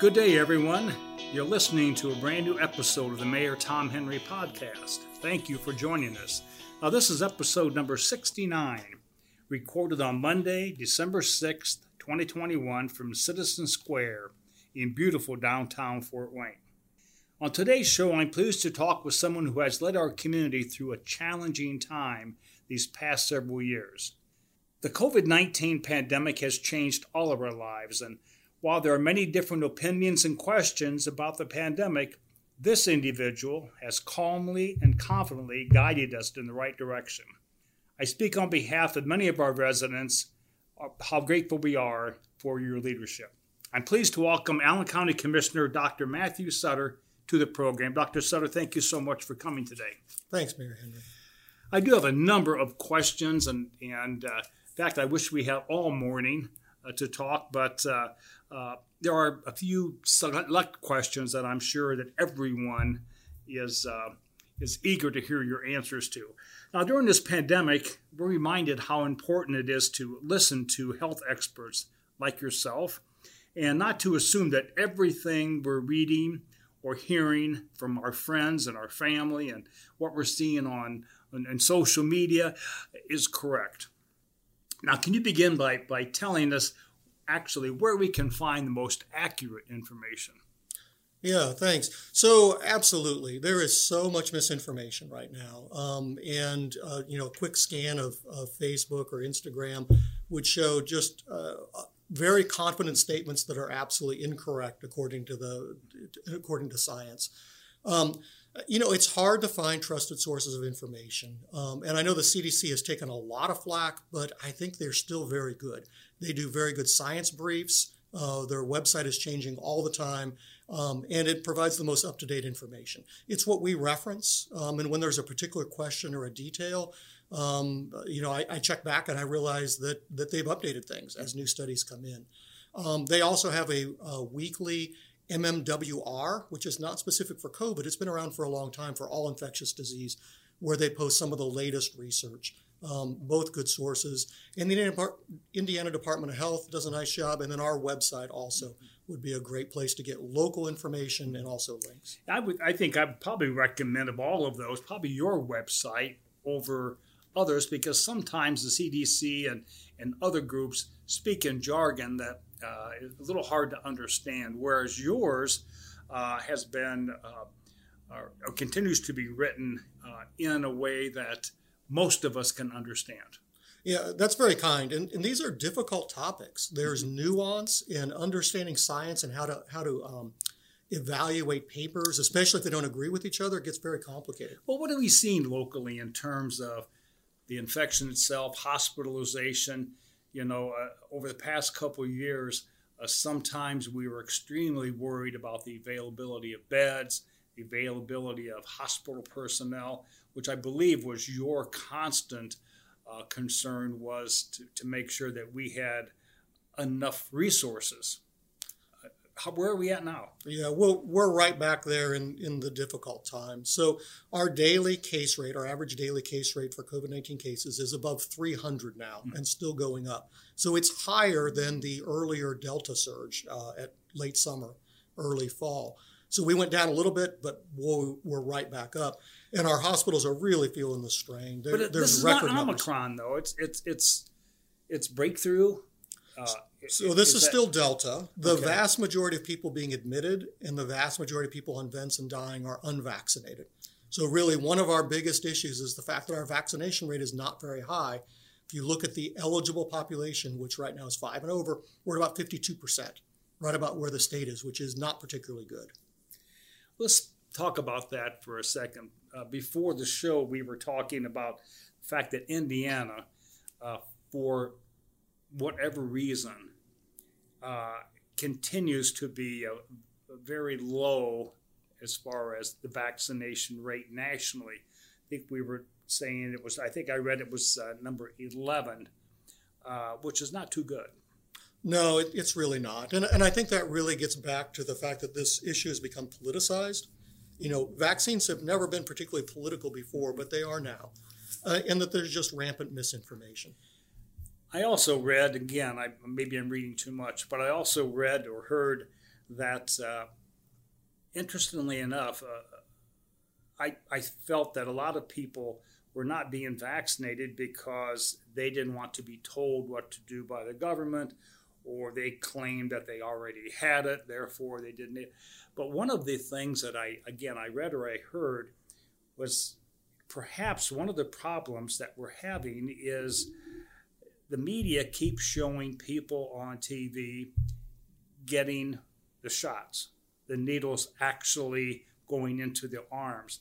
Good day, everyone. You're listening to a brand new episode of the Mayor Tom Henry podcast. Thank you for joining us. Now, this is episode number 69, recorded on Monday, December 6th, 2021, from Citizen Square in beautiful downtown Fort Wayne. On today's show, I'm pleased to talk with someone who has led our community through a challenging time these past several years. The COVID 19 pandemic has changed all of our lives, and while there are many different opinions and questions about the pandemic, this individual has calmly and confidently guided us in the right direction. I speak on behalf of many of our residents uh, how grateful we are for your leadership. I'm pleased to welcome Allen County Commissioner Dr. Matthew Sutter to the program. Dr. Sutter, thank you so much for coming today. Thanks, Mayor Henry. I do have a number of questions, and, and uh, in fact, I wish we had all morning to talk, but uh, uh, there are a few select questions that I'm sure that everyone is is eager to hear your answers to. Now, during this pandemic, we're reminded how important it is to listen to health experts like yourself and not to assume that everything we're reading or hearing from our friends and our family and what we're seeing on, on, on social media is correct. Now, can you begin by, by telling us actually where we can find the most accurate information? Yeah, thanks. So, absolutely, there is so much misinformation right now, um, and uh, you know, a quick scan of, of, Facebook or Instagram would show just uh, very confident statements that are absolutely incorrect according to the according to science. Um, you know, it's hard to find trusted sources of information. Um, and I know the CDC has taken a lot of flack, but I think they're still very good. They do very good science briefs. Uh, their website is changing all the time, um, and it provides the most up to date information. It's what we reference. Um, and when there's a particular question or a detail, um, you know, I, I, check back and I realize that, that they've updated things as new studies come in. Um, they also have a, a weekly MMWR, which is not specific for COVID. It's been around for a long time for all infectious disease, where they post some of the latest research. Um, both good sources. And the Indiana Department of Health does a nice job, and then our website also would be a great place to get local information and also links. I would, I think, I'd probably recommend of all of those, probably your website over others, because sometimes the CDC and and other groups speak in jargon that uh, a little hard to understand, whereas yours uh, has been uh, or continues to be written uh, in a way that most of us can understand. Yeah, that's very kind. And, and these are difficult topics. There's mm-hmm. nuance in understanding science and how to how to um, evaluate papers, especially if they don't agree with each other. It gets very complicated. Well, what have we seen locally in terms of the infection itself, hospitalization? You know, uh, over the past couple years, uh, sometimes we were extremely worried about the availability of beds, the availability of hospital personnel, which I believe was your constant uh, concern was to, to make sure that we had enough resources how, where are we at now? Yeah, well, we're right back there in, in the difficult time. So, our daily case rate, our average daily case rate for COVID 19 cases is above 300 now mm-hmm. and still going up. So, it's higher than the earlier Delta surge uh, at late summer, early fall. So, we went down a little bit, but we're, we're right back up. And our hospitals are really feeling the strain. There, but it, this is not Omicron, numbers. though. It's, it's, it's, it's breakthrough. Uh, so this is, is that, still Delta. The okay. vast majority of people being admitted and the vast majority of people on vents and dying are unvaccinated. So really, one of our biggest issues is the fact that our vaccination rate is not very high. If you look at the eligible population, which right now is five and over, we're at about 52%, right about where the state is, which is not particularly good. Let's talk about that for a second. Uh, before the show, we were talking about the fact that Indiana, uh, for whatever reason, uh, continues to be a, a very low as far as the vaccination rate nationally. I think we were saying it was, I think I read it was uh, number 11, uh, which is not too good. No, it, it's really not. And, and I think that really gets back to the fact that this issue has become politicized. You know, vaccines have never been particularly political before, but they are now. Uh, and that there's just rampant misinformation. I also read again. I maybe I'm reading too much, but I also read or heard that, uh, interestingly enough, uh, I, I felt that a lot of people were not being vaccinated because they didn't want to be told what to do by the government or they claimed that they already had it, therefore they didn't. But one of the things that I, again, I read or I heard was perhaps one of the problems that we're having is the media keeps showing people on TV getting the shots, the needles actually going into their arms.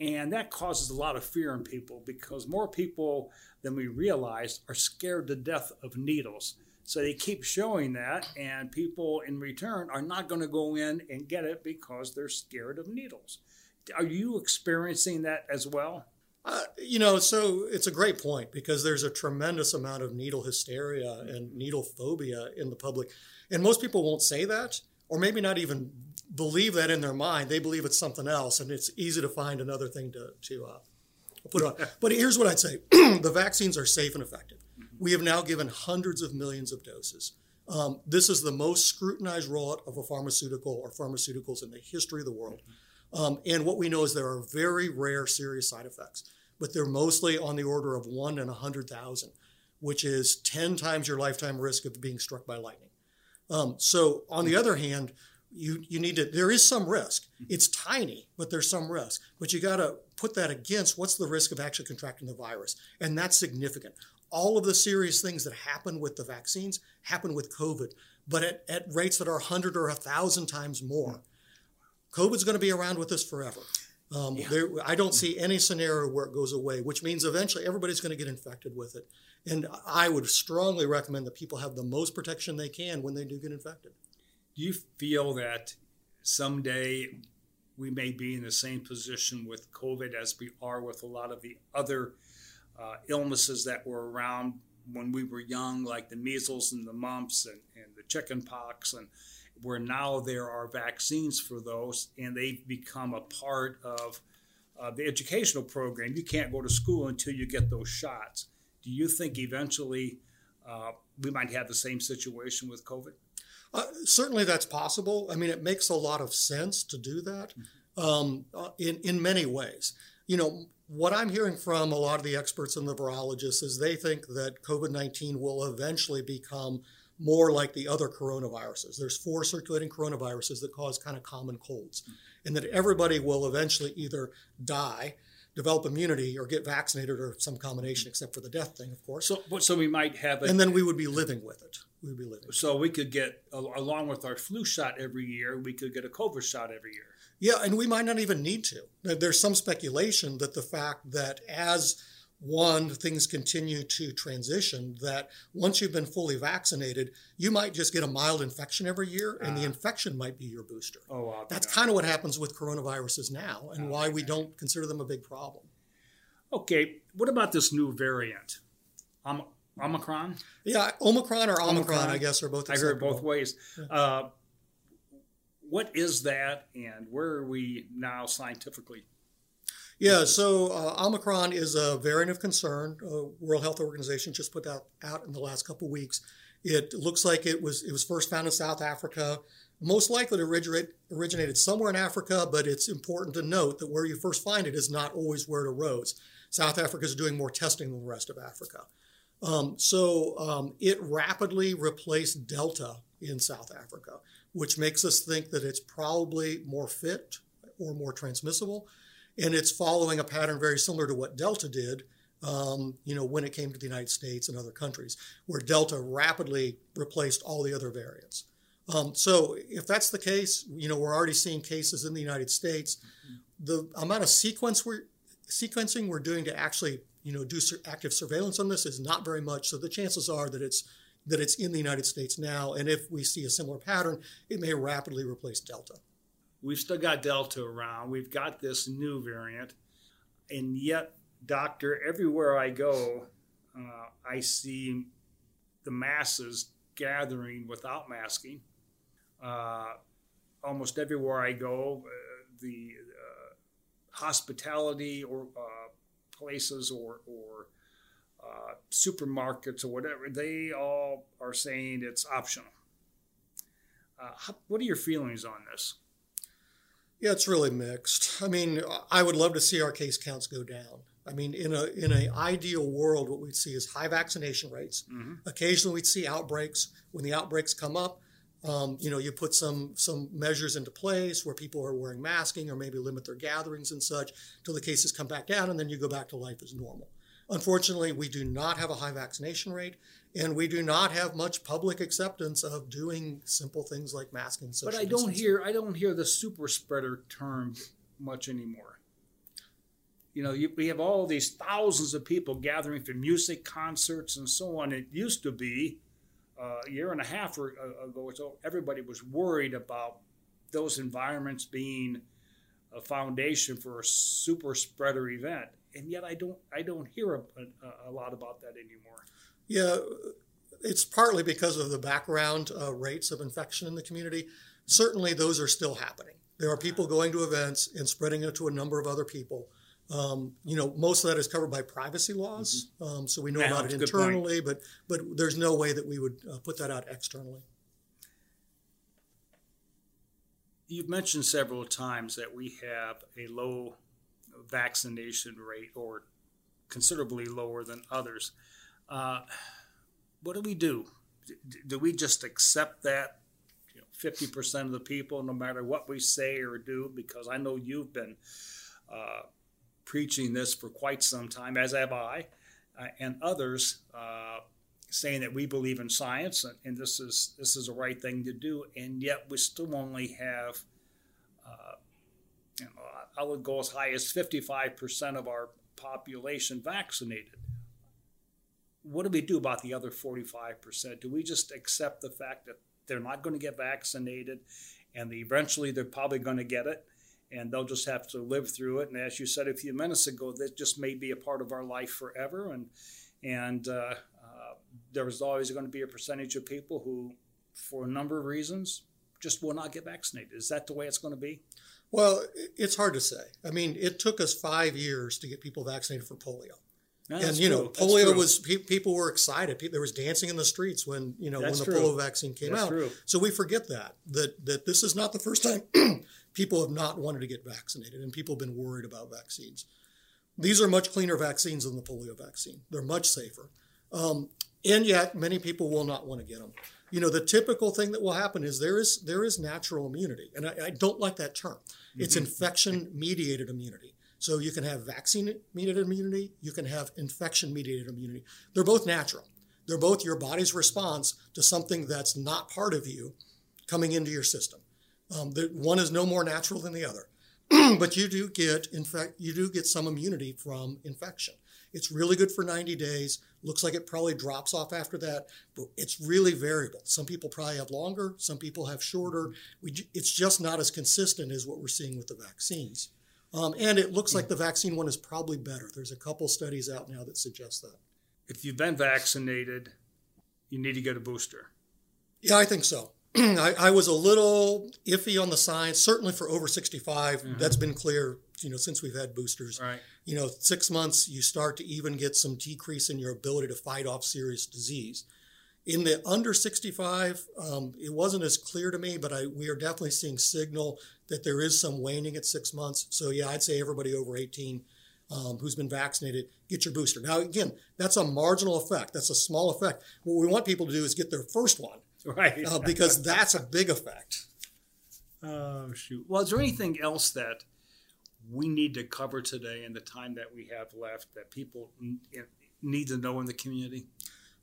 And that causes a lot of fear in people because more people than we realize are scared to death of needles. So they keep showing that, and people in return are not going to go in and get it because they're scared of needles. Are you experiencing that as well? Uh, you know, so it's a great point because there's a tremendous amount of needle hysteria and needle phobia in the public. And most people won't say that, or maybe not even believe that in their mind. They believe it's something else, and it's easy to find another thing to, to uh, put on. but here's what I'd say the vaccines are safe and effective. We have now given hundreds of millions of doses. Um, this is the most scrutinized rollout of a pharmaceutical or pharmaceuticals in the history of the world. Um, and what we know is there are very rare serious side effects, but they're mostly on the order of one in 100,000, which is 10 times your lifetime risk of being struck by lightning. Um, so, on the other hand, you, you need to, there is some risk. It's tiny, but there's some risk. But you got to put that against what's the risk of actually contracting the virus. And that's significant. All of the serious things that happen with the vaccines happen with COVID, but at, at rates that are 100 or 1,000 times more. COVID's going to be around with us forever. Um, yeah. there, I don't see any scenario where it goes away, which means eventually everybody's going to get infected with it. And I would strongly recommend that people have the most protection they can when they do get infected. Do you feel that someday we may be in the same position with COVID as we are with a lot of the other uh, illnesses that were around when we were young, like the measles and the mumps and, and the chicken pox, and where now there are vaccines for those and they've become a part of uh, the educational program. You can't go to school until you get those shots. Do you think eventually uh, we might have the same situation with COVID? Uh, certainly, that's possible. I mean, it makes a lot of sense to do that um, uh, in in many ways. You know, what I'm hearing from a lot of the experts and the virologists is they think that COVID 19 will eventually become more like the other coronaviruses. There's four circulating coronaviruses that cause kind of common colds, and that everybody will eventually either die develop immunity or get vaccinated or some combination, except for the death thing, of course. So, so we might have it. And then we would be living with it. We would be living. So we could get, along with our flu shot every year, we could get a COVID shot every year. Yeah, and we might not even need to. There's some speculation that the fact that as one, things continue to transition, that once you've been fully vaccinated, you might just get a mild infection every year, and the ah. infection might be your booster. Oh, wow. That's kind of what happens with coronaviruses now, and oh, why we don't consider them a big problem. Okay, what about this new variant? Om- Omicron? Yeah, Omicron or Omicron, Omicron, I guess, are both. I heard both ways. Yeah. Uh, what is that, and where are we now scientifically? Yeah, so uh, Omicron is a variant of concern. Uh, World Health Organization just put that out in the last couple of weeks. It looks like it was it was first found in South Africa. Most likely to originate, originated somewhere in Africa, but it's important to note that where you first find it is not always where it arose. South Africa is doing more testing than the rest of Africa. Um, so um, it rapidly replaced Delta in South Africa, which makes us think that it's probably more fit or more transmissible and it's following a pattern very similar to what Delta did. Um, you know, when it came to the United States and other countries, where Delta rapidly replaced all the other variants. Um, so, if that's the case, you know, we're already seeing cases in the United States. The amount of sequence we're sequencing we're doing to actually, you know, do active surveillance on this is not very much. So the chances are that it's that it's in the United States now, and if we see a similar pattern, it may rapidly replace Delta. We've still got Delta around. We've got this new variant. And yet, doctor, everywhere I go, uh, I see the masses gathering without masking. Uh, almost everywhere I go, uh, the uh, hospitality or uh, places or, or uh, supermarkets or whatever, they all are saying it's optional. What are your feelings on this? Yeah, it's really mixed. I mean, I would love to see our case counts go down. I mean, in a in an ideal world, what we'd see is high vaccination rates. Mm-hmm. Occasionally, we'd see outbreaks. When the outbreaks come up, um, you know, you put some some measures into place where people are wearing masking or maybe limit their gatherings and such till the cases come back down, and then you go back to life as normal. Unfortunately, we do not have a high vaccination rate, and we do not have much public acceptance of doing simple things like masking. But I don't hear I don't hear the super spreader term much anymore. You know, you, we have all these thousands of people gathering for music concerts and so on. It used to be uh, a year and a half uh, ago or so, everybody was worried about those environments being a foundation for a super spreader event and yet I don't I don't hear a, a, a lot about that anymore. Yeah, it's partly because of the background uh, rates of infection in the community. Certainly, those are still happening. There are people going to events and spreading it to a number of other people. Um, you know, most of that is covered by privacy laws, mm-hmm. um, so we know yeah, about it internally. But but there's no way that we would uh, put that out externally. You've mentioned several times that we have a low vaccination rate or considerably lower than others. Uh, what do we do? Do we just accept that you know, 50% of the people, no matter what we say or do? Because I know you've been uh, preaching this for quite some time, as have I, uh, and others uh, saying that we believe in science and, and, this is this is the right thing to do, and yet we still only have uh, you know, I would go as high as 55% of our population vaccinated. What do we do about the other 45%? Do we just accept the fact that they're not going to get vaccinated and eventually they're probably going to get it and they'll just have to live through it? And as you said a few minutes ago, that just may be a part of our life forever. And, and uh, uh, there's always going to be a percentage of people who, for a number of reasons, just will not get vaccinated. Is that the way it's going to be? Well, it's hard to say. I mean, it took us five years to get people vaccinated for polio. No, and you know, true. polio was pe- people were excited. People, there was dancing in the streets when you know that's when the true. polio vaccine came that's out. True. So we forget that that that this is not the first time people have not wanted to get vaccinated, and people have been worried about vaccines. These are much cleaner vaccines than the polio vaccine. They're much safer, um, and yet many people will not want to get them you know the typical thing that will happen is there is there is natural immunity and i, I don't like that term mm-hmm. it's infection mediated immunity so you can have vaccine mediated immunity you can have infection mediated immunity they're both natural they're both your body's response to something that's not part of you coming into your system um, the, one is no more natural than the other but you do get in fact you do get some immunity from infection it's really good for 90 days. Looks like it probably drops off after that, but it's really variable. Some people probably have longer, some people have shorter. We, it's just not as consistent as what we're seeing with the vaccines. Um, and it looks like the vaccine one is probably better. There's a couple studies out now that suggest that. If you've been vaccinated, you need to get a booster. Yeah, I think so. I, I, was a little iffy on the science, certainly for over 65. Mm-hmm. That's been clear, you know, since we've had boosters. Right. You know, six months, you start to even get some decrease in your ability to fight off serious disease. In the under 65, um, it wasn't as clear to me, but I, we are definitely seeing signal that there is some waning at six months. So, yeah, I'd say everybody over 18 um, who's been vaccinated, get your booster. Now, again, that's a marginal effect. That's a small effect. What we want people to do is get their first one right? Uh, because that's a big effect. Oh shoot! Well, is there anything else that we need to cover today in the time that we have left that people need to know in the community?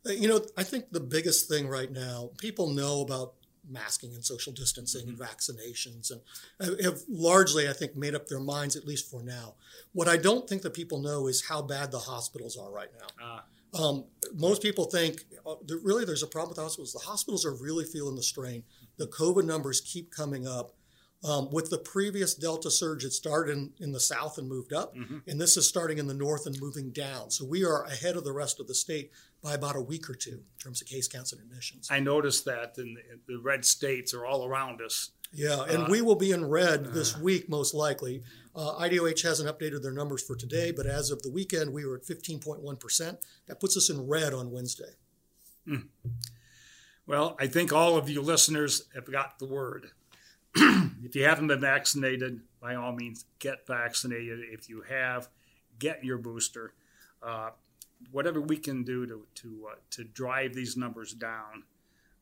Uh, you know, I think the biggest thing right now, people know about masking and social distancing mm-hmm. and vaccinations and have largely, I think, made up their minds, at least for now. What I don't think that people know is how bad the hospitals are right now. Ah. Um, most people think uh, really there's a problem with the hospitals. The hospitals are really feeling the strain. The COVID numbers keep coming up. Um, with the previous Delta surge, it started in, in the south and moved up, mm-hmm. and this is starting in the north and moving down. So we are ahead of the rest of the state by about a week or two in terms of case counts and admissions. I noticed that in the, red states are all around us. Yeah, and uh, we will be in red this uh, week most likely. Uh, IDOH hasn't updated their numbers for today, but as of the weekend, we were at 15.1%. That puts us in red on Wednesday. Mm. Well, I think all of you listeners have got the word. if you haven't been vaccinated, by all means, get vaccinated. If you have, get your booster. Uh, whatever we can do to to uh, to drive these numbers down.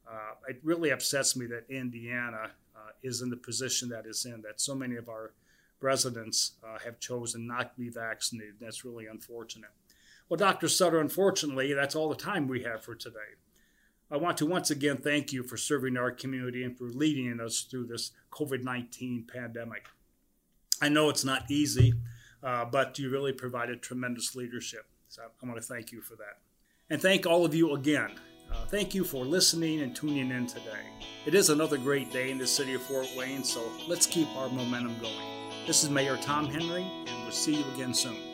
Uh, it really upsets me that Indiana uh, is in the position that is in. That so many of our residents uh, have chosen not to be vaccinated. That's really unfortunate. Well, Dr. Sutter, unfortunately, that's all the time we have for today. I want to once again thank you for serving our community and for leading us through this COVID 19 pandemic. I know it's not easy, uh, but you really provided tremendous leadership. So I want to thank you for that. And thank all of you again. Uh, thank you for listening and tuning in today. It is another great day in the city of Fort Wayne, so let's keep our momentum going. This is Mayor Tom Henry, and we'll see you again soon.